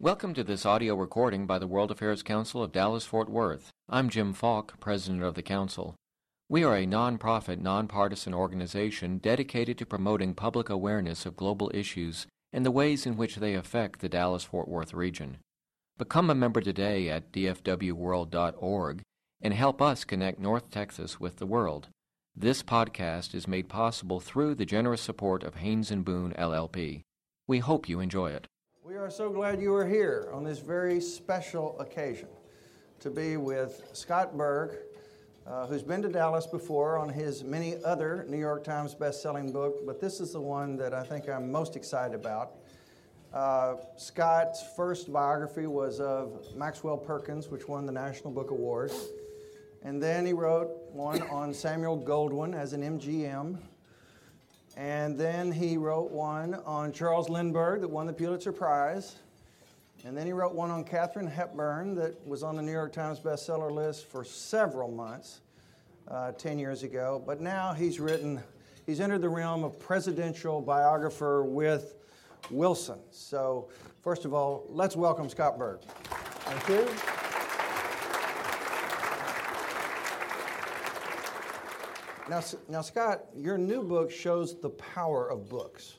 Welcome to this audio recording by the World Affairs Council of Dallas Fort Worth. I'm Jim Falk, President of the Council. We are a nonprofit, nonpartisan organization dedicated to promoting public awareness of global issues and the ways in which they affect the Dallas Fort Worth region. Become a member today at dfwworld.org and help us connect North Texas with the world. This podcast is made possible through the generous support of Haynes and Boone LLP. We hope you enjoy it. We are so glad you are here on this very special occasion to be with Scott Berg, uh, who's been to Dallas before on his many other New York Times best-selling book, but this is the one that I think I'm most excited about. Uh, Scott's first biography was of Maxwell Perkins, which won the National Book Award. And then he wrote one on Samuel Goldwyn as an MGM, and then he wrote one on Charles Lindbergh that won the Pulitzer Prize. And then he wrote one on Katharine Hepburn that was on the New York Times bestseller list for several months, uh, 10 years ago. But now he's written, he's entered the realm of presidential biographer with Wilson. So, first of all, let's welcome Scott Berg. Thank you. Now, now, Scott, your new book shows the power of books.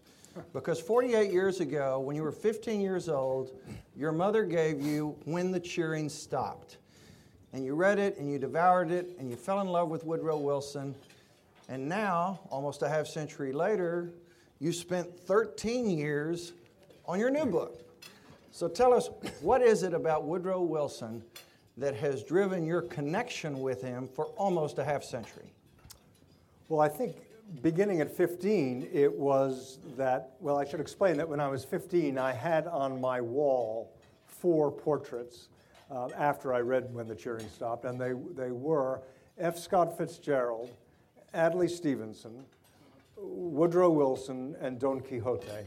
Because 48 years ago, when you were 15 years old, your mother gave you When the Cheering Stopped. And you read it and you devoured it and you fell in love with Woodrow Wilson. And now, almost a half century later, you spent 13 years on your new book. So tell us, what is it about Woodrow Wilson that has driven your connection with him for almost a half century? Well, I think beginning at 15, it was that, well, I should explain that when I was 15, I had on my wall four portraits uh, after I read When the Cheering Stopped, and they, they were F. Scott Fitzgerald, Adlai Stevenson, Woodrow Wilson, and Don Quixote.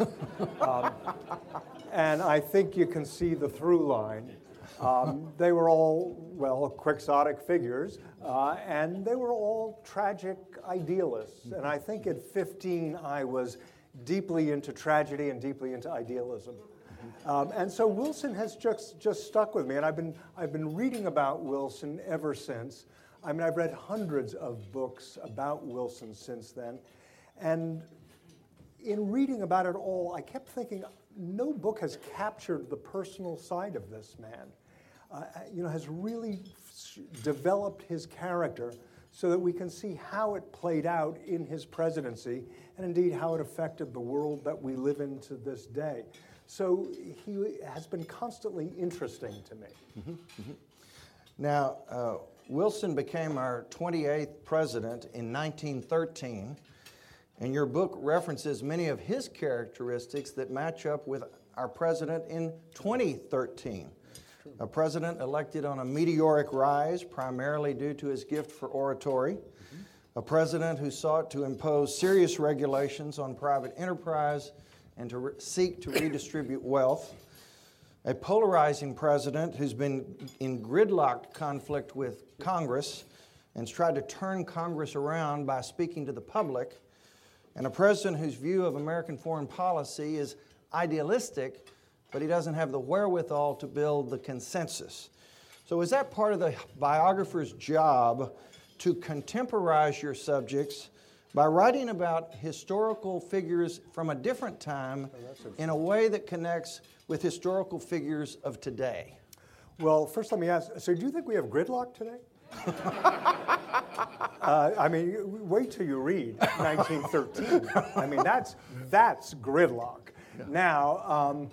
um, and I think you can see the through line. Um, they were all, well, quixotic figures, uh, and they were all tragic idealists. And I think at 15, I was deeply into tragedy and deeply into idealism. Um, and so Wilson has just, just stuck with me, and I've been, I've been reading about Wilson ever since. I mean, I've read hundreds of books about Wilson since then. And in reading about it all, I kept thinking, no book has captured the personal side of this man uh, you know, has really developed his character so that we can see how it played out in his presidency and indeed how it affected the world that we live in to this day. So he has been constantly interesting to me. Mm-hmm, mm-hmm. Now, uh, Wilson became our 28th president in 1913, and your book references many of his characteristics that match up with our president in 2013 a president elected on a meteoric rise, primarily due to his gift for oratory, mm-hmm. a president who sought to impose serious regulations on private enterprise and to re- seek to redistribute wealth, a polarizing president who's been in gridlocked conflict with Congress and's tried to turn Congress around by speaking to the public, and a president whose view of American foreign policy is idealistic but he doesn't have the wherewithal to build the consensus. So, is that part of the biographer's job to contemporize your subjects by writing about historical figures from a different time oh, in a way that connects with historical figures of today? Well, first let me ask so, do you think we have gridlock today? uh, I mean, wait till you read 1913. I mean, that's, that's gridlock. Yeah. Now, um,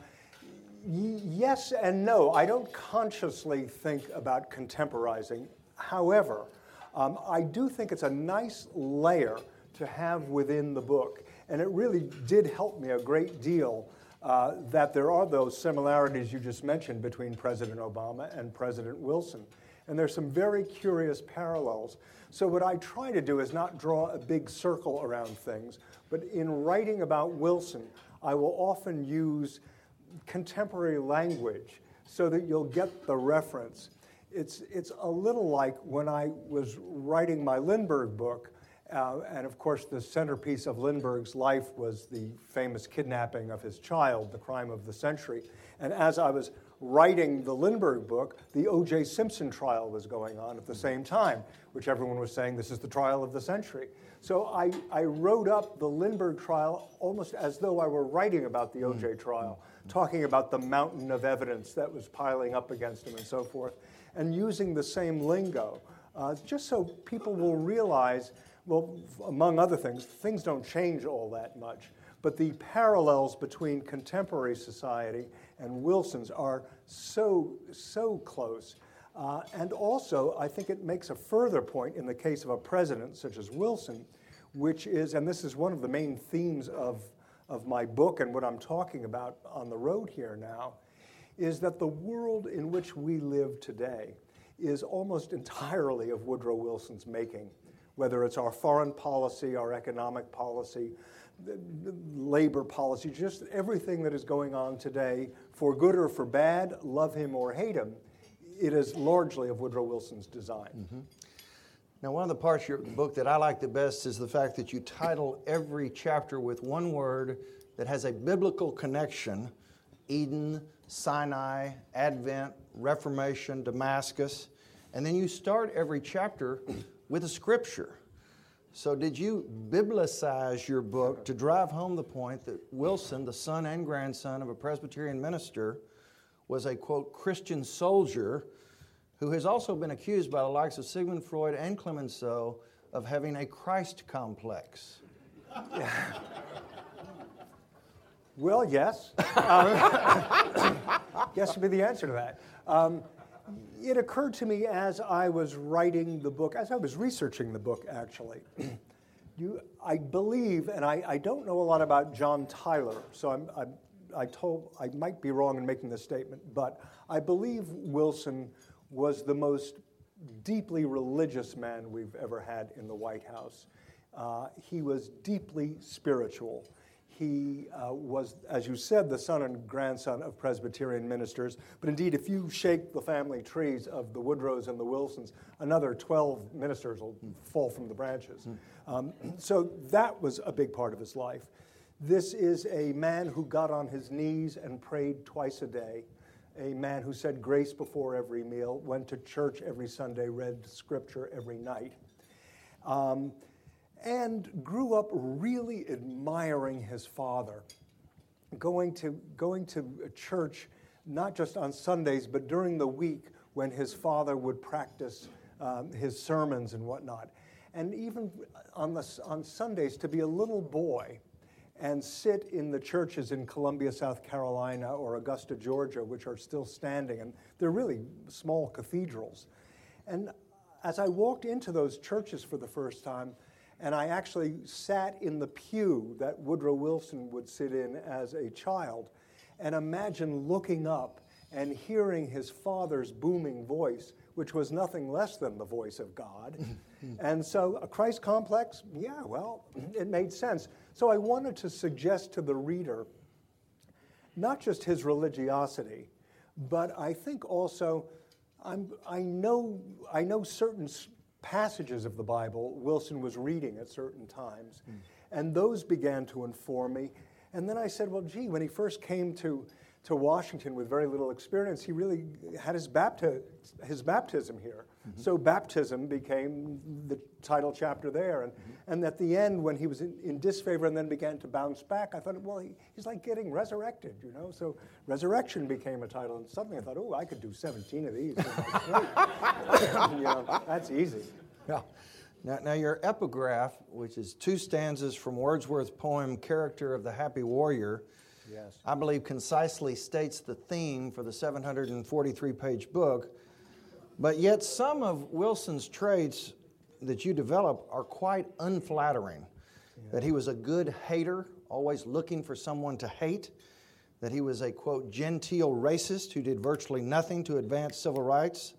yes and no. I don't consciously think about contemporizing. However, um, I do think it's a nice layer to have within the book. And it really did help me a great deal uh, that there are those similarities you just mentioned between President Obama and President Wilson. And there's some very curious parallels. So, what I try to do is not draw a big circle around things, but in writing about Wilson, I will often use contemporary language so that you'll get the reference. It's, it's a little like when I was writing my Lindbergh book Uh, and of course, the centerpiece of Lindbergh's life was the famous kidnapping of his child, the crime of the century. And as I was writing the Lindbergh book, the O.J. Simpson trial was going on at the same time, which everyone was saying this is the trial of the century. So I, I wrote up the Lindbergh trial almost as though I were writing about the O.J. Mm. Talking about the mountain of evidence that was piling up against him and so forth, and using the same lingo, uh, just so people will realize well, among other things, things don't change all that much. But the parallels between contemporary society and Wilson's are so, so close. Uh, and also, I think it makes a further point in the case of a president such as Wilson, which is, and this is one of the main themes of, of my book and what I'm talking about on the road here now, is that the world in which we live today is almost entirely of Woodrow Wilson's making whether it's our foreign policy, our economic policy, labor policy, just everything that is going on today, for good or for bad, love him or hate him, it is largely of Woodrow Wilson's design. Mm-hmm. Now, one of the parts of your book that I like the best is the fact that you title every chapter with one word that has a biblical connection Eden, Sinai, Advent, Reformation, Damascus. And then you start every chapter with a scripture. So, did you biblicize your book to drive home the point that Wilson, the son and grandson of a Presbyterian minister, was a quote Christian soldier who has also been accused by the likes of Sigmund Freud and Clemenceau of having a Christ complex? well, yes. Um, yes would be the answer to that. Um, it occurred to me as I was writing the book, as I was researching the book, actually. you, I believe, and I, I, don't know a lot about John Tyler, so I'm, I'm, I told I might be wrong in making this statement, but I believe Wilson was the most deeply religious man we've ever had in the White House. Uh, he was deeply spiritual. He uh, was, as you said, the son and grandson of Presbyterian ministers. But indeed, if you shake the family trees of the Woodrows and the Wilsons, another 12 ministers will fall from the branches. Um, so that was a big part of his life. This is a man who got on his knees and prayed twice a day, a man who said grace before every meal, went to church every Sunday, read scripture every night. Um, and grew up really admiring his father, going to, going to church not just on Sundays, but during the week when his father would practice um, his sermons and whatnot. And even on, the, on Sundays, to be a little boy and sit in the churches in Columbia, South Carolina, or Augusta, Georgia, which are still standing, and they're really small cathedrals. And as I walked into those churches for the first time, and I actually sat in the pew that Woodrow Wilson would sit in as a child. And imagine looking up and hearing his father's booming voice, which was nothing less than the voice of God. and so, a Christ complex, yeah, well, it made sense. So, I wanted to suggest to the reader not just his religiosity, but I think also I'm, i know, I know certain passages of the Bible Wilson was reading at certain times. Mm. And those began to inform me. And then I said, well, gee, when he first came to, to Washington with very little experience, he really had his, bapti- his baptism here. Mm-hmm. So baptism became the title chapter there. And, mm-hmm. and at the end, when he was in, in, disfavor and then began to bounce back, I thought, well, he, he's like getting resurrected, you know? So resurrection became a title. And suddenly I thought, oh, I could do 17 of these. you know, that's easy. Yeah. Now, now, your epigraph, which is two stanzas from Wordsworth's poem Character of the Happy Warrior, yes. I believe concisely states the theme for the 743 page book. But yet, some of Wilson's traits that you develop are quite unflattering. Yeah. That he was a good hater, always looking for someone to hate. That he was a, quote, genteel racist who did virtually nothing to advance civil rights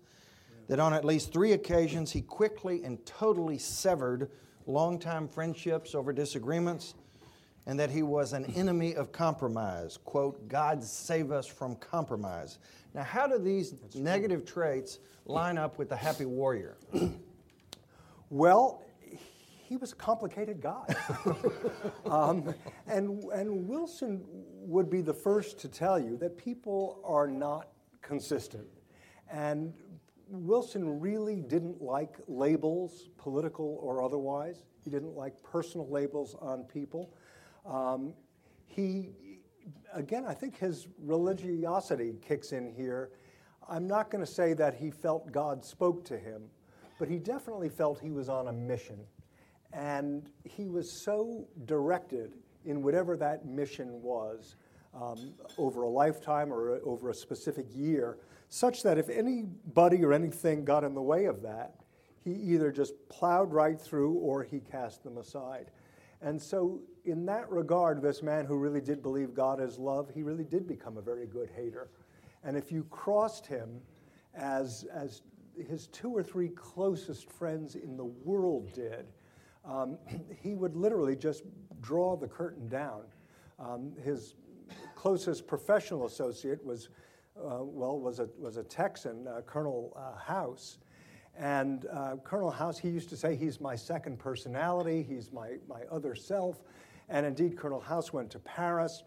that on at least three occasions he quickly and totally severed longtime friendships over disagreements, and that he was an enemy of compromise. Quote, God save us from compromise. Now, how do these That's negative true. traits line up with the happy warrior? well, he was a complicated guy. um, and, and Wilson would be the first to tell you that people are not consistent. And Wilson really didn't like labels, political or otherwise. He didn't like personal labels on people. Um, he, again, I think his religiosity kicks in here. I'm not going to say that he felt God spoke to him, but he definitely felt he was on a mission. And he was so directed in whatever that mission was um, over a lifetime or over a specific year, such that if anybody or anything got in the way of that, he either just plowed right through or he cast them aside. And so, in that regard, this man who really did believe God is love, he really did become a very good hater. And if you crossed him as, as his two or three closest friends in the world did, um, he would literally just draw the curtain down. Um, his closest professional associate was, uh, well, was a, was a Texan, uh, Colonel uh, House. And uh, Colonel House, he used to say, he's my second personality, he's my, my other self. And indeed, Colonel House went to Paris.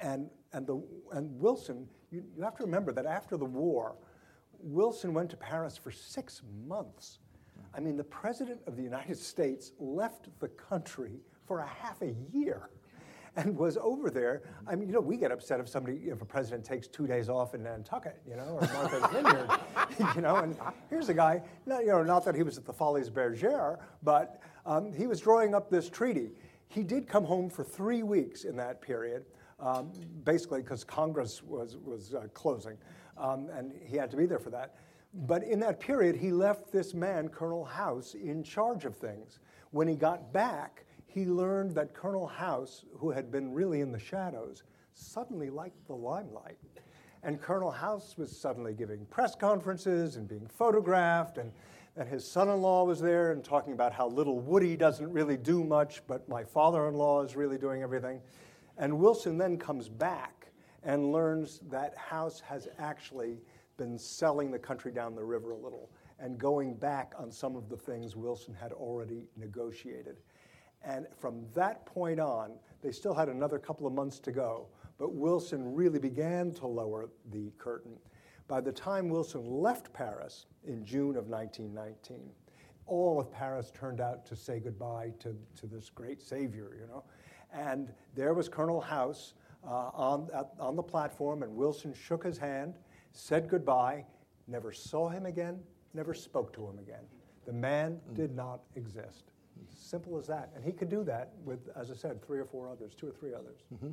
And, and, the, and Wilson, you, you have to remember that after the war, Wilson went to Paris for six months. I mean, the President of the United States left the country for a half a year and was over there. I mean, you know, we get upset if somebody, if a president takes two days off in Nantucket, you know, or Martha's Vineyard, you know, and here's a guy, not, you know, not that he was at the Folies Bergère, but um, he was drawing up this treaty. He did come home for three weeks in that period, um, basically because Congress was, was uh, closing, um, and he had to be there for that. But in that period, he left this man, Colonel House, in charge of things. When he got back, he learned that Colonel House, who had been really in the shadows, suddenly liked the limelight. And Colonel House was suddenly giving press conferences and being photographed, and, and his son in law was there and talking about how little Woody doesn't really do much, but my father in law is really doing everything. And Wilson then comes back and learns that House has actually been selling the country down the river a little and going back on some of the things Wilson had already negotiated. And from that point on, they still had another couple of months to go, but Wilson really began to lower the curtain. By the time Wilson left Paris in June of 1919, all of Paris turned out to say goodbye to, to this great savior, you know. And there was Colonel House uh, on, at, on the platform, and Wilson shook his hand, said goodbye, never saw him again, never spoke to him again. The man mm. did not exist. Simple as that. And he could do that with, as I said, three or four others, two or three others. Mm-hmm.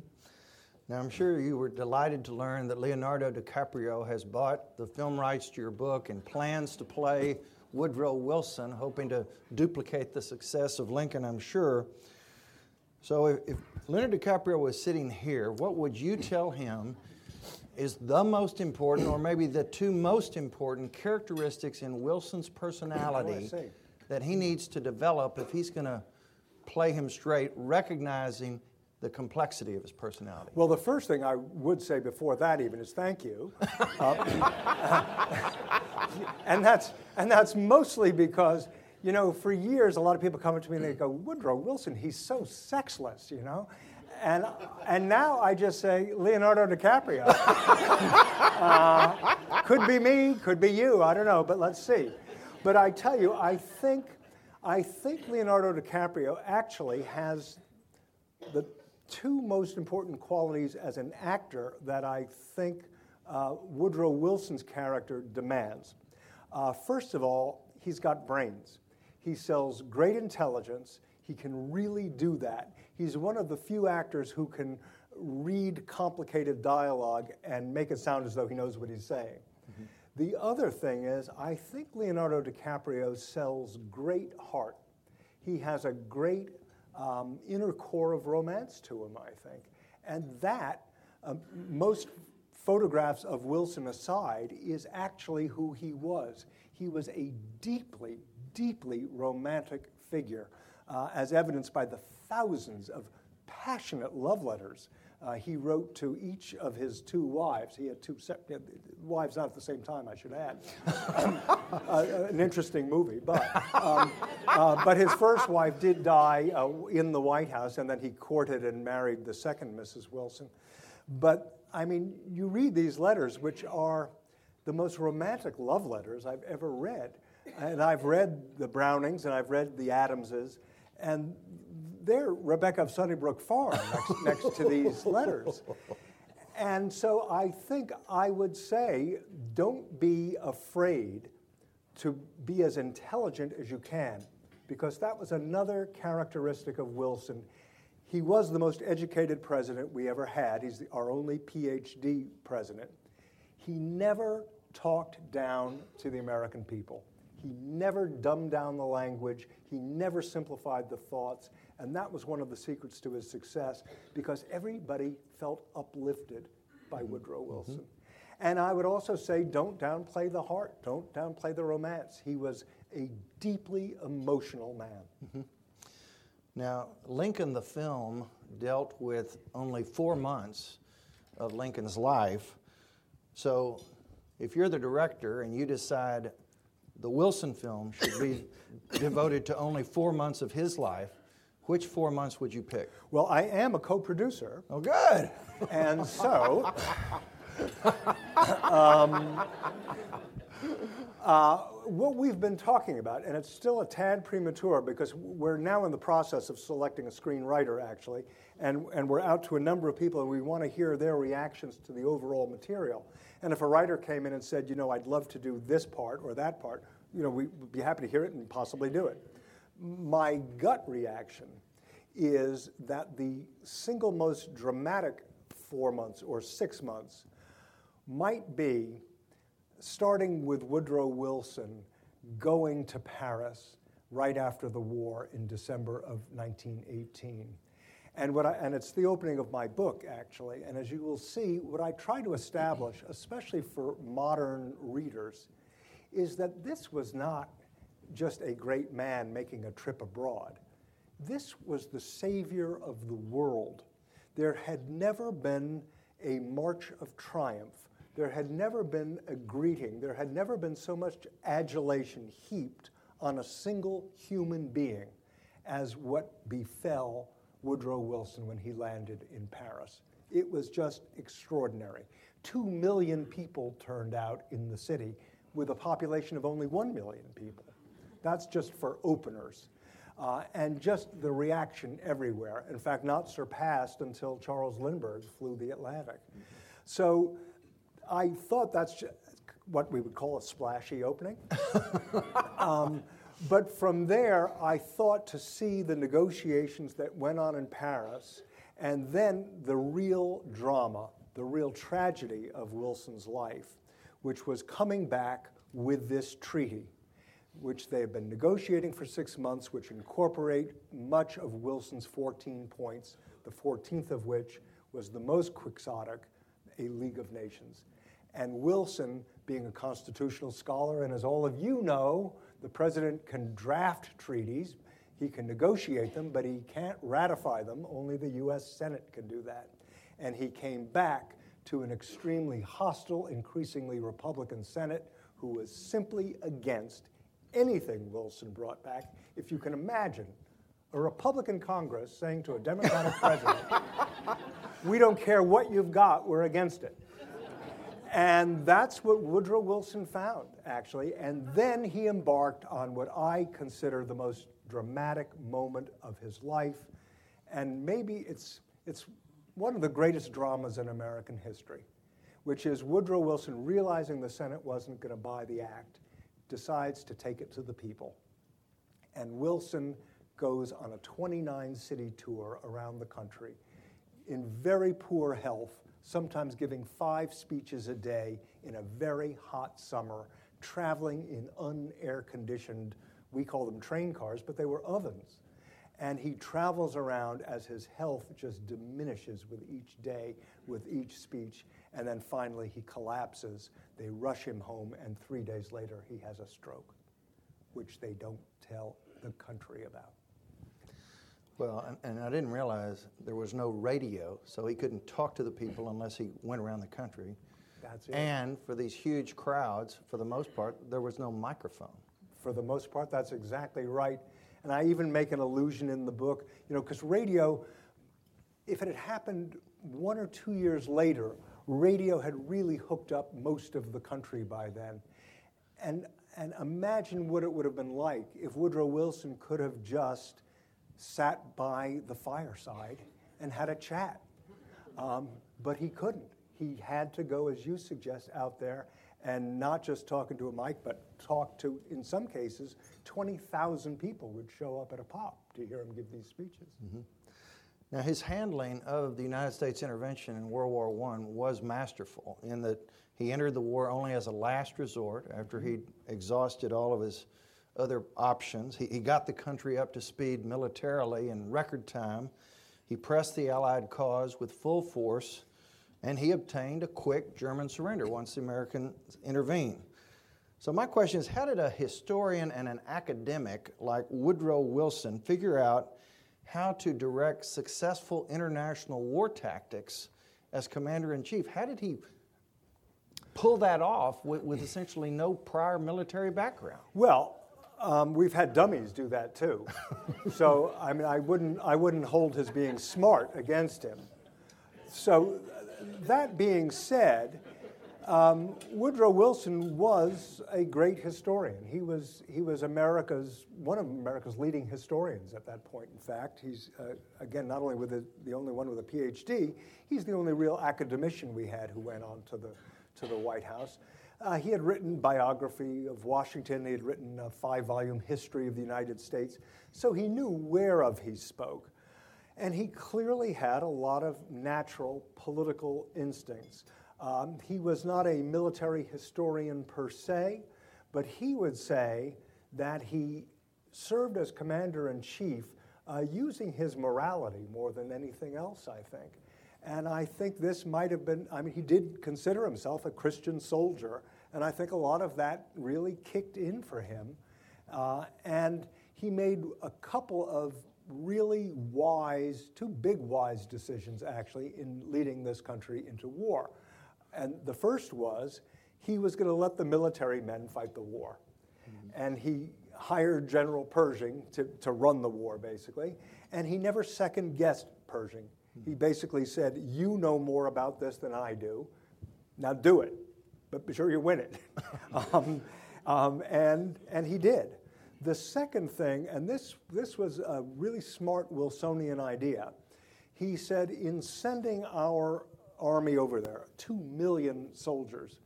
Now, I'm sure you were delighted to learn that Leonardo DiCaprio has bought the film rights to your book and plans to play Woodrow Wilson, hoping to duplicate the success of Lincoln, I'm sure. So, if, if Leonardo DiCaprio was sitting here, what would you tell him is the most important, or maybe the two most important characteristics in Wilson's personality that he needs to develop if he's going to play him straight, recognizing the complexity of his personality? Well, the first thing I would say before that even is thank you. uh, and, that's, and that's mostly because, you know, for years a lot of people come up to me and they go, Woodrow Wilson, he's so sexless, you know? And, and now I just say Leonardo DiCaprio. uh, could be me, could be you, I don't know, but let's see. But I tell you, I think, I think Leonardo DiCaprio actually has the two most important qualities as an actor that I think uh, Woodrow Wilson's character demands. Uh, first of all, he's got brains. He sells great intelligence. He can really do that. He's one of the few actors who can read complicated dialogue and make it sound as though he knows what he's saying. The other thing is, I think Leonardo DiCaprio sells great heart. He has a great um, inner core of romance to him, I think. And that, um, most photographs of Wilson aside, is actually who he was. He was a deeply, deeply romantic figure, uh, as evidenced by the thousands of passionate love letters uh, he wrote to each of his two wives. He had two wives, not at the same time, I should add. uh, an interesting movie, but um, uh, but his first wife did die uh, in the White House, and then he courted and married the second Mrs. Wilson. But I mean, you read these letters, which are the most romantic love letters I've ever read. And I've read the Brownings and I've read the Adamses, and they're Rebecca of Sunnybrook Farm next, next to these letters. And so I think I would say don't be afraid to be as intelligent as you can, because that was another characteristic of Wilson. He was the most educated president we ever had. He's the, our only PhD president. He never talked down to the American people. He never dumbed down the language. He never simplified the thoughts. And that was one of the secrets to his success because everybody felt uplifted by mm-hmm. Woodrow mm-hmm. Wilson. Mm-hmm. And I would also say don't downplay the heart, don't downplay the romance. He was a deeply emotional man. Mm-hmm. Now, Lincoln, the film, dealt with only four months of Lincoln's life. So, if you're the director and you decide the Wilson film should be devoted to only four months of his life, which four months would you pick? Well, I am a co producer. Oh, good. And so, um, uh, what we've been talking about, and it's still a tad premature because we're now in the process of selecting a screenwriter, actually, and, and we're out to a number of people and we want to hear their reactions to the overall material. And if a writer came in and said, you know, I'd love to do this part or that part, you know, we'd be happy to hear it and possibly do it. My gut reaction is that the single most dramatic four months or six months might be starting with Woodrow Wilson going to Paris right after the war in December of 1918. And, what I, and it's the opening of my book, actually. And as you will see, what I try to establish, especially for modern readers, is that this was not just a great man making a trip abroad. This was the savior of the world. There had never been a march of triumph. There had never been a greeting. There had never been so much adulation heaped on a single human being as what befell Woodrow Wilson when he landed in Paris. It was just extraordinary. Two million people turned out in the city with a population of only one million people. That's just for openers. Uh, and just the reaction everywhere. In fact, not surpassed until Charles Lindbergh flew the Atlantic. So I thought that's what we would call a splashy opening. um, but from there, I thought to see the negotiations that went on in Paris and then the real drama, the real tragedy of Wilson's life, which was coming back with this treaty, which they have been negotiating for six months, which incorporate much of Wilson's 14 points, the 14th of which was the most quixotic, a League of Nations. And Wilson, being a constitutional scholar, and as all of you know, the president can draft treaties, he can negotiate them, but he can't ratify them. Only the US Senate can do that. And he came back to an extremely hostile, increasingly Republican Senate who was simply against anything Wilson brought back. If you can imagine a Republican Congress saying to a Democratic president, we don't care what you've got, we're against it. And that's what Woodrow Wilson found, actually. And then he embarked on what I consider the most dramatic moment of his life. And maybe it's, it's one of the greatest dramas in American history, which is Woodrow Wilson realizing the Senate wasn't going to buy the act, decides to take it to the people. And Wilson goes on a 29 city tour around the country in very poor health sometimes giving five speeches a day in a very hot summer, traveling in unair conditioned, we call them train cars, but they were ovens. And he travels around as his health just diminishes with each day, with each speech. And then finally he collapses. They rush him home, and three days later he has a stroke, which they don't tell the country about. Well, and, and, I didn't realize there was no radio, so he couldn't talk to the people unless he went around the country. That's it. And for these huge crowds, for the most part, there was no microphone. For the most part, that's exactly right. And I even make an allusion in the book, you know, because radio, if it had happened one or two years later, radio had really hooked up most of the country by then. And, and imagine what it would have been like if Woodrow Wilson could have just sat by the fireside and had a chat. Um, but he couldn't. He had to go, as you suggest, out there and not just talking to a mic, but talk to, in some cases, 20,000 people would show up at a pop to hear him give these speeches. Mm-hmm. Now, his handling of the United States intervention in World War I was masterful in that he entered the war only as a last resort after mm-hmm. he'd exhausted all of his other options. He, he got the country up to speed militarily in record time. He pressed the Allied cause with full force, and he obtained a quick German surrender once the Americans intervened. So, my question is how did a historian and an academic like Woodrow Wilson figure out how to direct successful international war tactics as commander in chief? How did he pull that off with, with essentially no prior military background? Well, um, we've had dummies do that too. so I mean, I wouldn't, I wouldn't hold his being smart against him. So that being said, um, Woodrow Wilson was a great historian. He was, he was America's, one of America's leading historians at that point, in fact. He's, uh, again, not only with the, the only one with a PhD, he's the only real academician we had who went on to the, to the White House. Uh, he had written biography of Washington. He had written a five-volume history of the United States. So he knew whereof he spoke. And he clearly had a lot of natural political instincts. Um, he was not a military historian per se, but he would say that he served as commander in chief uh, using his morality more than anything else, I think. And I think this might have been, I mean, he did consider himself a Christian soldier, and I think a lot of that really kicked in for him. Uh, and he made a couple of really wise, two big wise decisions actually, in leading this country into war. And the first was he was going to let the military men fight the war. Mm-hmm. And he hired General Pershing to, to run the war, basically. And he never second guessed Pershing. He basically said, You know more about this than I do. Now do it, but be sure you win it. um, um, and, and he did. The second thing, and this, this was a really smart Wilsonian idea, he said, in sending our army over there, two million soldiers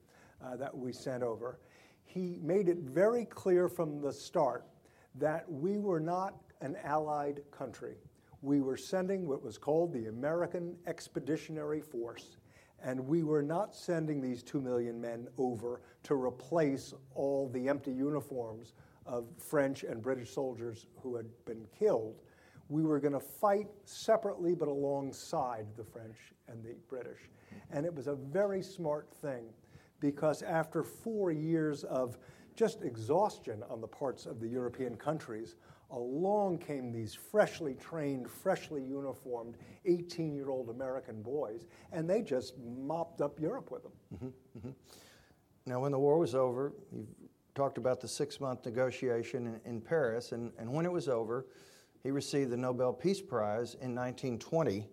uh, that we sent over, he made it very clear from the start that we were not an allied country we were sending what was called the American Expeditionary Force. And we were not sending these two million men over to replace all the empty uniforms of French and British soldiers who had been killed. We were going to fight separately but alongside the French and the British. And it was a very smart thing because after four years of just exhaustion on the parts of the European countries, along came these freshly trained, freshly uniformed 18 year old American boys, and they just mopped up Europe with them. Mm-hmm, mm-hmm. Now, when the war was over, you talked about the six month negotiation in, in Paris, and, and when it was over, he received the Nobel Peace Prize in 1920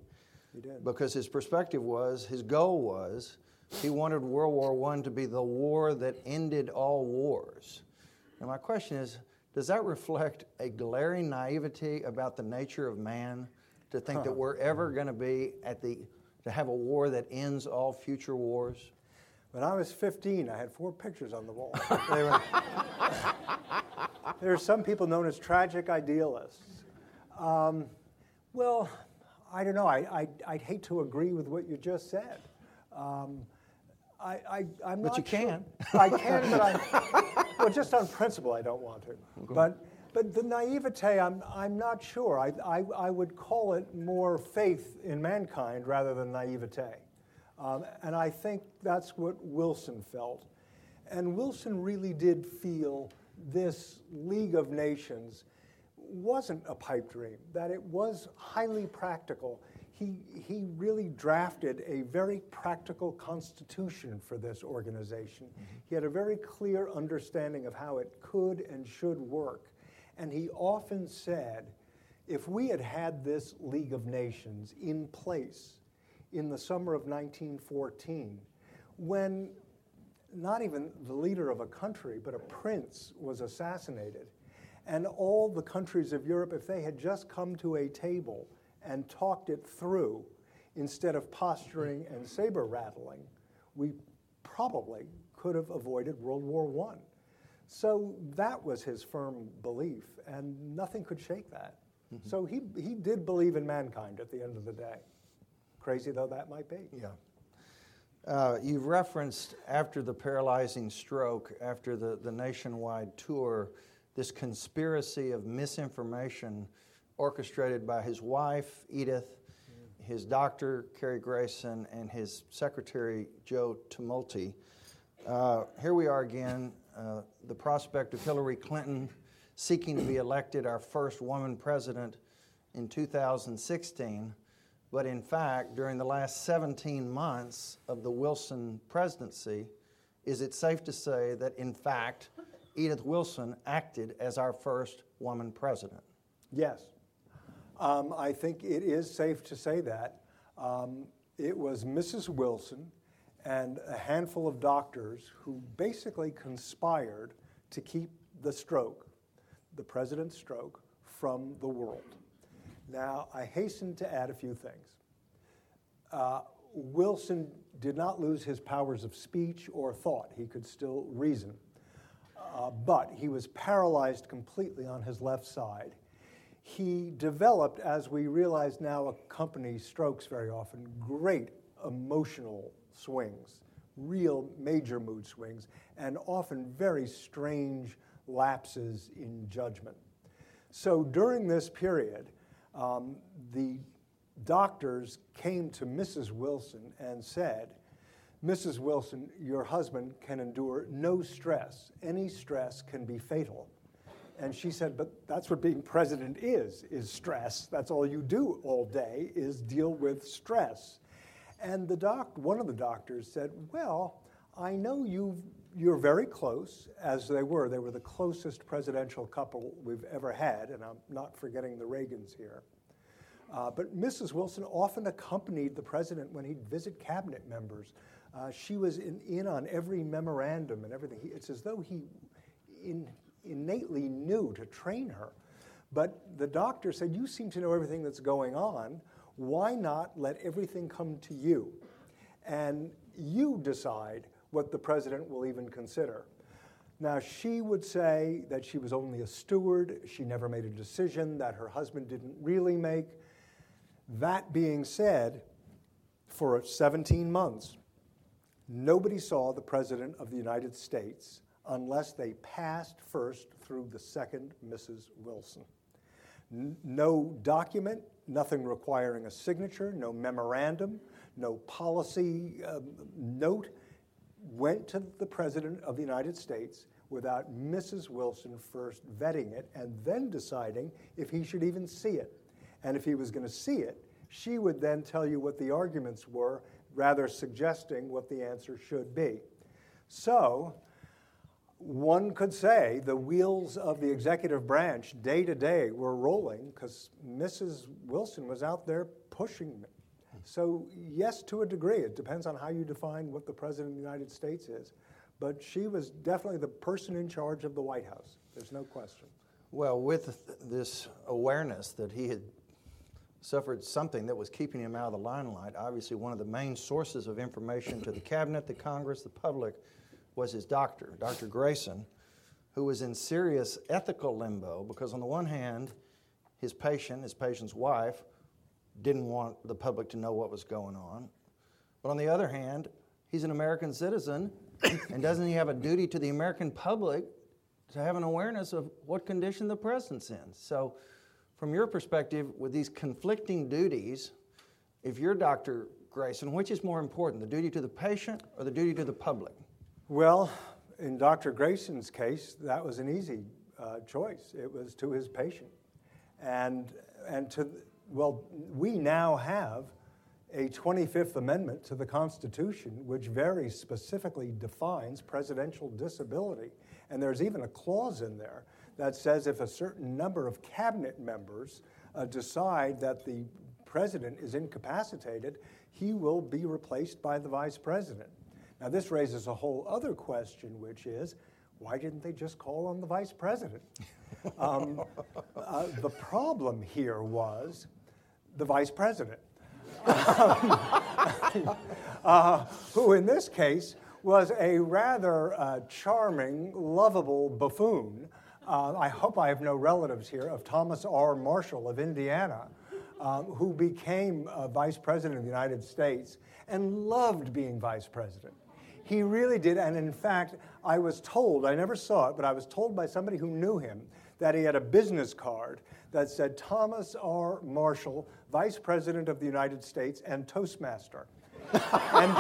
because his perspective was, his goal was, he wanted World War I to be the war that ended all wars. And my question is, does that reflect a glaring naivety about the nature of man to think that we're ever going to be at the to have a war that ends all future wars? When I was 15, I had four pictures on the wall. were, there are some people known as tragic idealists. Um, well, I don't know. I, I, would hate to agree with what you just said. Um, I, I, am not But you can. Sure. I can, but I, well, just on principle, I don't want to. Okay. But, but the naivete, I'm, I'm not sure. I, I, I would call it more faith in mankind rather than naivete. Um, and I think that's what Wilson felt. And Wilson really did feel this League of Nations wasn't a pipe dream, that it was highly practical. He, he really drafted a very practical constitution for this organization. Mm-hmm. He had a very clear understanding of how it could and should work. And he often said, if we had had this League of Nations in place in the summer of 1914, when not even the leader of a country, but a prince was assassinated, and all the countries of Europe, if they had just come to a table and talked it through instead of posturing and saber rattling, we probably could have avoided World War I. So that was his firm belief, and nothing could shake that. Mm-hmm. So he, he did believe in mankind at the end of the day, crazy though that might be. Yeah. Uh, you've referenced after the paralyzing stroke, after the, the nationwide tour, this conspiracy of misinformation orchestrated by his wife, Edith, his doctor, Cary Grayson, and his secretary, Joe Tumulty. Uh, here we are again, uh, the prospect of Hillary Clinton seeking to be elected our first woman president in 2016. But in fact, during the last 17 months of the Wilson presidency, is it safe to say that in fact, Edith Wilson acted as our first woman president? Yes. Um, I think it is safe to say that. Um, it was Mrs. Wilson and a handful of doctors who basically conspired to keep the stroke, the president's stroke, from the world. Now, I hasten to add a few things. Uh, Wilson did not lose his powers of speech or thought, he could still reason. Uh, but he was paralyzed completely on his left side. He developed, as we realize now accompany strokes very often, great emotional swings, real major mood swings, and often very strange lapses in judgment. So during this period, um, the doctors came to Mrs. Wilson and said, Mrs. Wilson, your husband can endure no stress. Any stress can be fatal. And she said, but that's what being president is, is stress. That's all you do all day is deal with stress. And the doc, one of the doctors said, well, I know you you're very close, as they were. They were the closest presidential couple we've ever had, and I'm not forgetting the Reagans here. Uh, but Mrs. Wilson often accompanied the president when he'd visit cabinet members. Uh, she was in, in, on every memorandum and everything. He, it's as though he in, innately knew to train her. But the doctor said, You seem to know everything that's going on. Why not let everything come to you? And you decide what the president will even consider. Now, she would say that she was only a steward, she never made a decision that her husband didn't really make. That being said, for 17 months, nobody saw the President of the United States unless they passed first through the second Mrs. Wilson. N- no document, nothing requiring a signature, no memorandum, no policy um, note went to the President of the United States without Mrs. Wilson first vetting it and then deciding if he should even see it. And if he was going to see it, she would then tell you what the arguments were, rather suggesting what the answer should be. So, one could say the wheels of the executive branch day to day were rolling because Mrs. Wilson was out there pushing it. So, yes, to a degree, it depends on how you define what the President of the United States is. But she was definitely the person in charge of the White House. There's no question. Well, with this awareness that he had suffered something that was keeping him out of the limelight, obviously, one of the main sources of information to the cabinet, the Congress, the public was his doctor, Dr. Grayson, who was in serious ethical limbo because, on the one hand, his patient, his patient's wife, didn't want the public to know what was going on. But on the other hand, he's an American citizen, and doesn't he have a duty to the American public to have an awareness of what condition the president's in? So, from your perspective, with these conflicting duties, if you're Dr. Grayson, which is more important, the duty to the patient or the duty to the public? Well, in Dr. Grayson's case, that was an easy uh, choice. It was to his patient. And, and to, well, we now have a 25th Amendment to the Constitution, which very specifically defines presidential disability. And there's even a clause in there that says if a certain number of cabinet members uh, decide that the president is incapacitated, he will be replaced by the vice president. Now, this raises a whole other question, which is why didn't they just call on the vice president? Um, uh, the problem here was the vice president, uh, who in this case was a rather uh, charming, lovable buffoon. Uh, I hope I have no relatives here of Thomas R. Marshall of Indiana, um, who became vice president of the United States and loved being vice president. He really did, and in fact, I was told, I never saw it, but I was told by somebody who knew him that he had a business card that said Thomas R. Marshall, Vice President of the United States and Toastmaster. and,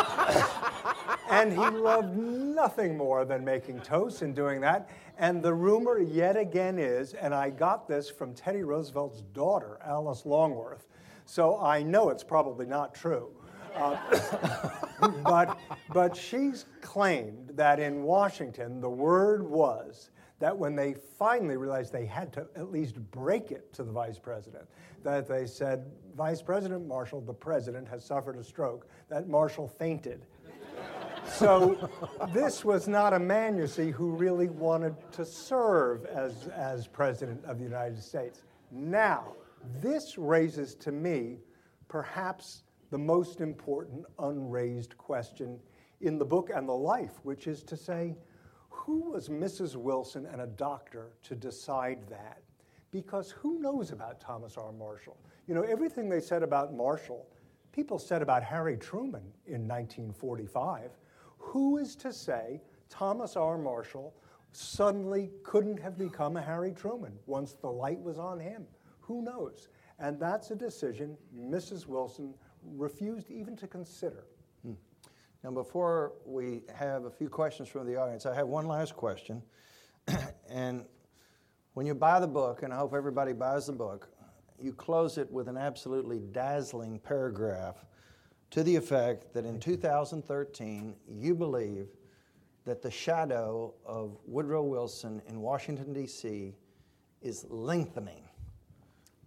and he loved nothing more than making toast and doing that. And the rumor yet again is, and I got this from Teddy Roosevelt's daughter, Alice Longworth, so I know it's probably not true. Uh, but, but she's claimed that in Washington, the word was that when they finally realized they had to at least break it to the vice president, that they said, Vice President Marshall, the president, has suffered a stroke, that Marshall fainted. So this was not a man, you see, who really wanted to serve as, as president of the United States. Now, this raises to me perhaps the most important unraised question in the book and the life, which is to say, who was Mrs. Wilson and a doctor to decide that? Because who knows about Thomas R. Marshall? You know, everything they said about Marshall, people said about Harry Truman in 1945. Who is to say Thomas R. Marshall suddenly couldn't have become a Harry Truman once the light was on him? Who knows? And that's a decision Mrs. Wilson refused even to consider. Hmm. Now, before we have a few questions from the audience, I have one last question. and when you buy the book, and I hope everybody buys the book, you close it with an absolutely dazzling paragraph to the effect that in 2013, you believe that the shadow of Woodrow Wilson in Washington, D.C. is lengthening.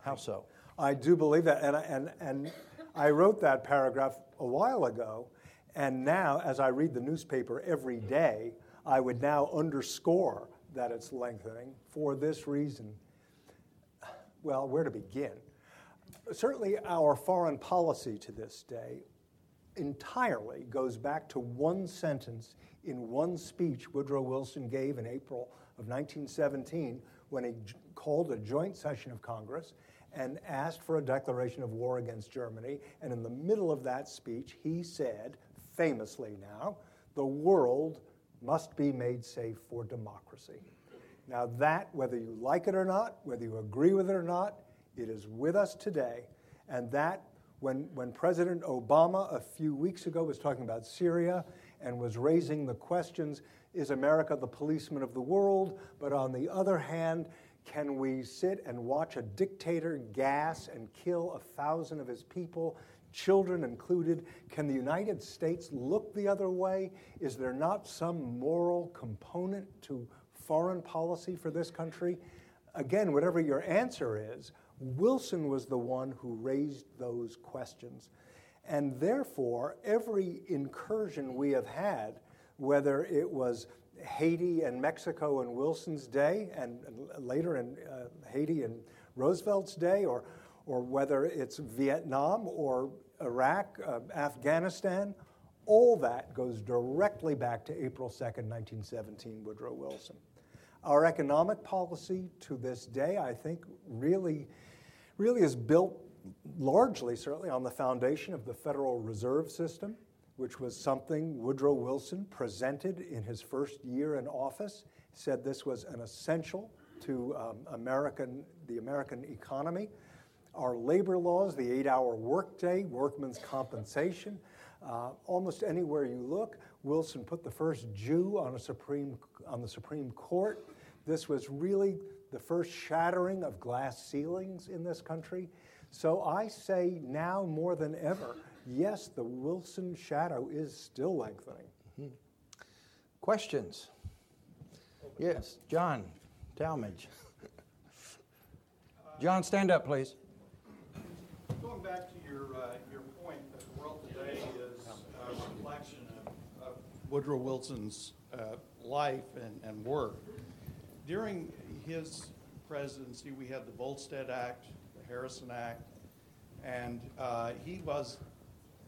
How so? I do believe that. And, and, and I wrote that paragraph a while ago, and now, as I read the newspaper every day, I would now underscore that it's lengthening for this reason. Well, where to begin? Certainly, our foreign policy to this day entirely goes back to one sentence in one speech Woodrow Wilson gave in April of 1917 when he called a joint session of Congress and asked for a declaration of war against Germany. And in the middle of that speech, he said, famously now, the world must be made safe for democracy. Now, that, whether you like it or not, whether you agree with it or not, it is with us today. And that, when, when President Obama a few weeks ago was talking about Syria and was raising the questions is America the policeman of the world? But on the other hand, can we sit and watch a dictator gas and kill a thousand of his people, children included? Can the United States look the other way? Is there not some moral component to foreign policy for this country? Again, whatever your answer is, Wilson was the one who raised those questions. And therefore, every incursion we have had, whether it was Haiti and Mexico in Wilson's day, and later in uh, Haiti and Roosevelt's day, or, or whether it's Vietnam or Iraq, uh, Afghanistan, all that goes directly back to April 2nd, 1917, Woodrow Wilson. Our economic policy to this day, I think, really, really is built largely, certainly, on the foundation of the Federal Reserve System which was something Woodrow Wilson presented in his first year in office, said this was an essential to um, American, the American economy. Our labor laws, the eight hour workday, workman's compensation, uh, almost anywhere you look, Wilson put the first Jew on, a Supreme, on the Supreme Court. This was really the first shattering of glass ceilings in this country. So I say now more than ever, yes, the Wilson shadow is still lengthening. Mm-hmm. Questions? Yes, John Talmadge. John, stand up, please. Going back to your, uh, your point that the world today is a reflection of, of Woodrow Wilson's uh, life and, and work. During his presidency, we had the Volstead Act, the Harrison Act, and uh, he was,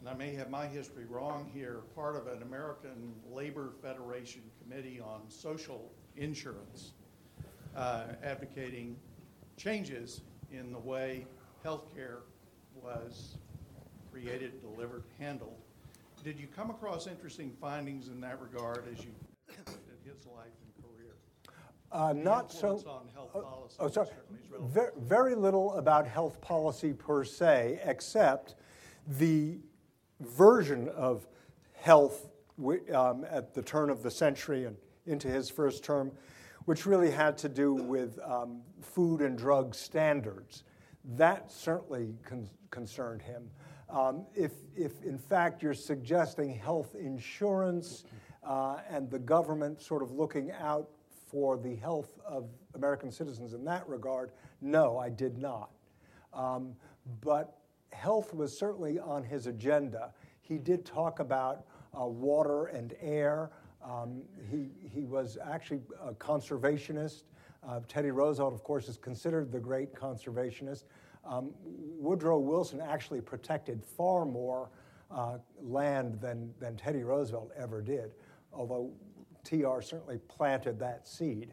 and I may have my history wrong here, part of an American Labor Federation committee on social insurance, uh, advocating changes in the way healthcare was created, delivered, handled. Did you come across interesting findings in that regard as you looked at his life? Uh, not so. On health uh, policy oh, sorry. Very, very little about health policy per se, except the version of health um, at the turn of the century and into his first term which really had to do with um, food and drug standards. That certainly con- concerned him. Um, if, if, in fact, you're suggesting health insurance uh, and the government sort of looking out for the health of American citizens in that regard, no, I did not. Um, but health was certainly on his agenda. He did talk about uh, water and air. Um, he, he was actually a conservationist. Uh, Teddy Roosevelt, of course, is considered the great conservationist. Um, Woodrow Wilson actually protected far more uh, land than, than Teddy Roosevelt ever did, although TR certainly planted that seed,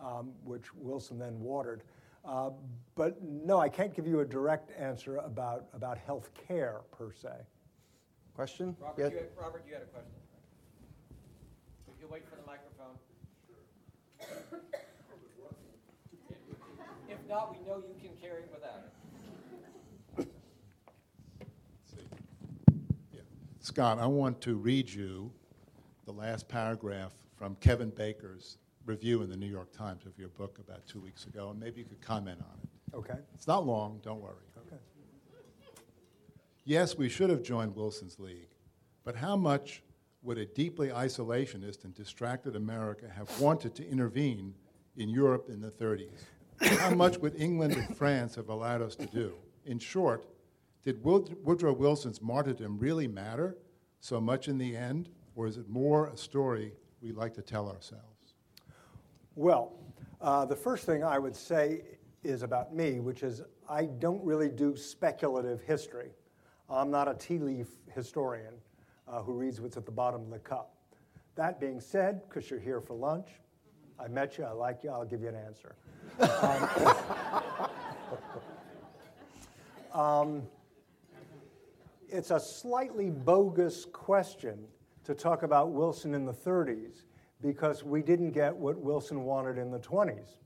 um, which Wilson then watered. Uh, but no, I can't give you a direct answer about, about health care per se. Question? Robert, yes. you had, Robert, you had a question If you wait for the microphone? If not, we know you can carry it without it. Scott, I want to read you the last paragraph from Kevin Baker's review in the New York Times of your book about two weeks ago, and maybe you could comment on it. Okay. It's not long, don't worry. Okay. Yes, we should have joined Wilson's League, but how much would a deeply isolationist and distracted America have wanted to intervene in Europe in the 30s? How much would England and France have allowed us to do? In short, did Woodrow Wilson's martyrdom really matter so much in the end, or is it more a story we like to tell ourselves? Well, uh, the first thing I would say is about me, which is I don't really do speculative history. I'm not a tea leaf historian uh, who reads what's at the bottom of the cup. That being said, because you're here for lunch, I met you, I like you, I'll give you an answer. um, um, it's a slightly bogus question to talk about Wilson in the 30s because we didn't get what Wilson wanted in the 20s.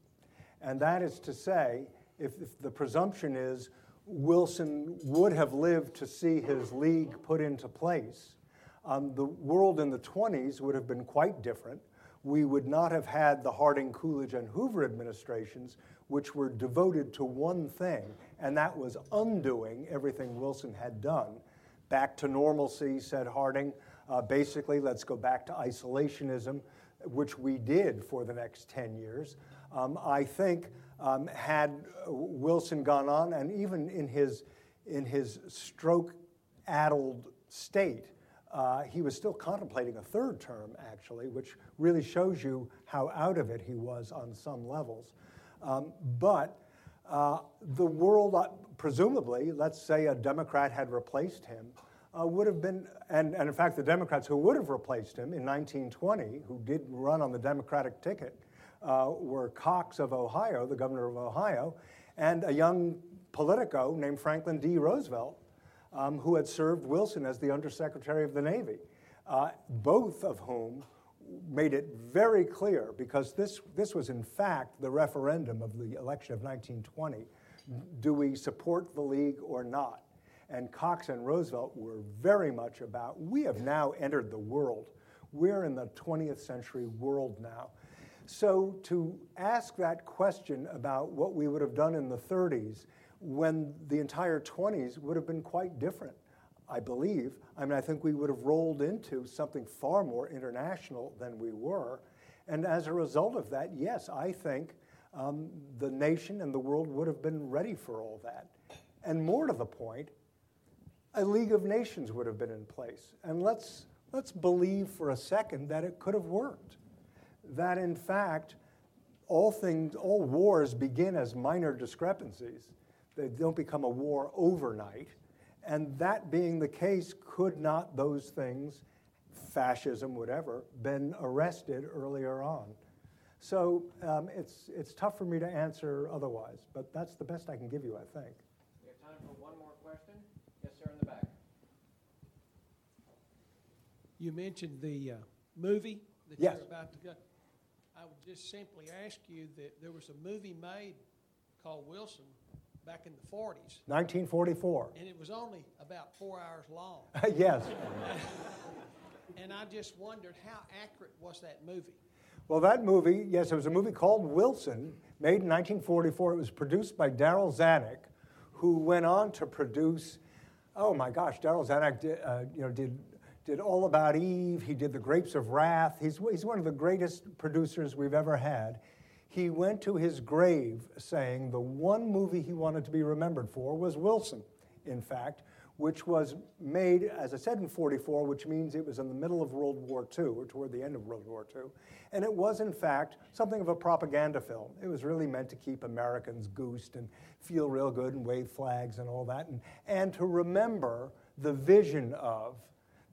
And that is to say, if, if the presumption is Wilson would have lived to see his league put into place, um, the world in the 20s would have been quite different. We would not have had the Harding, Coolidge, and Hoover administrations, which were devoted to one thing, and that was undoing everything Wilson had done. Back to normalcy, said Harding. Uh, basically, let's go back to isolationism, which we did for the next 10 years. Um, I think um, had Wilson gone on, and even in his, in his stroke addled state, uh, he was still contemplating a third term, actually, which really shows you how out of it he was on some levels. Um, but uh, the world, uh, presumably, let's say a Democrat had replaced him, uh, would have been, and, and in fact, the Democrats who would have replaced him in 1920, who did run on the Democratic ticket, uh, were Cox of Ohio, the governor of Ohio, and a young Politico named Franklin D. Roosevelt, um, who had served Wilson as the Undersecretary of the Navy, uh, both of whom made it very clear, because this, this was in fact the referendum of the election of 1920 do we support the League or not? And Cox and Roosevelt were very much about we have now entered the world. We're in the 20th century world now. So to ask that question about what we would have done in the 30s when the entire 20s would have been quite different, I believe. I mean, I think we would have rolled into something far more international than we were. And as a result of that, yes, I think um, the nation and the world would have been ready for all that. And more to the point, a League of Nations would have been in place. And let's, let's believe for a second that it could have worked. That in fact, all things, all wars begin as minor discrepancies. They don't become a war overnight. And that being the case, could not those things, fascism, whatever, been arrested earlier on? So um, it's, it's tough for me to answer otherwise, but that's the best I can give you, I think. We have time for one more question. Yes, sir, in the back. You mentioned the uh, movie that Yes. you're about to go. I would just simply ask you that there was a movie made called Wilson back in the 40s, 1944. and it was only about four hours long. yes. And I just wondered how accurate was that movie? Well, that movie, yes, it was a movie called Wilson, made in 1944. It was produced by Darryl Zanuck, who went on to produce, oh my gosh, Darryl Zanuck did, uh, you know, did, did All About Eve. He did The Grapes of Wrath. He's, he's one of the greatest producers we've ever had. He went to his grave saying the one movie he wanted to be remembered for was Wilson, in fact, which was made, as I said, in 44, which means it was in the middle of World War II, or toward the end of World War II. And it was, in fact, something of a propaganda film. It was really meant to keep Americans goosed and feel real good and wave flags and all that, and, and to remember the vision of,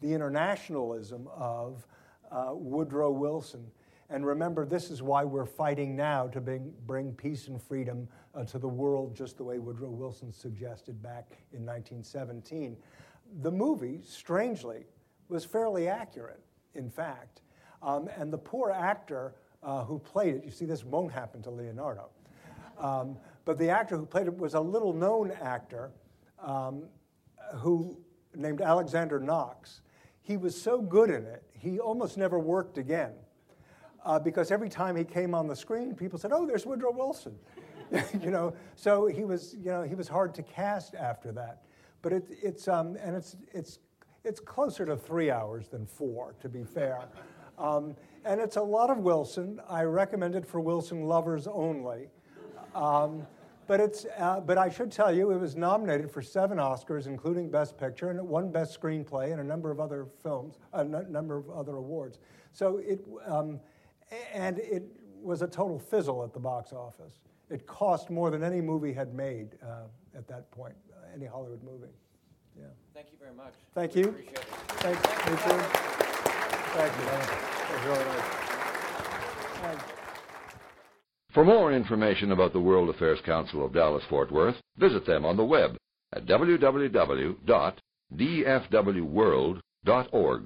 the internationalism of uh, Woodrow Wilson. And remember, this is why we're fighting now to bring, bring peace and freedom uh, to the world, just the way Woodrow Wilson suggested back in 1917. The movie, strangely, was fairly accurate, in fact. Um, and the poor actor uh, who played it, you see, this won't happen to Leonardo. Um, but the actor who played it was a little known actor um, who named Alexander Knox. He was so good in it, he almost never worked again. Uh, because every time he came on the screen, people said, "Oh, there's Woodrow Wilson," you know. So he was, you know, he was hard to cast after that. But it, it's um, and it's it's it's closer to three hours than four, to be fair. Um, and it's a lot of Wilson. I recommend it for Wilson lovers only. Um, but, it's, uh, but I should tell you, it was nominated for seven Oscars, including Best Picture, and it won Best Screenplay and a number of other films, a n- number of other awards. So it, um, and it was a total fizzle at the box office. It cost more than any movie had made uh, at that point, uh, any Hollywood movie. Yeah. Thank you very much. Thank you. Appreciate it. Thanks, me too. Thank you. That was really nice. Thanks. For more information about the World Affairs Council of Dallas Fort Worth, visit them on the web at www.dfwworld.org.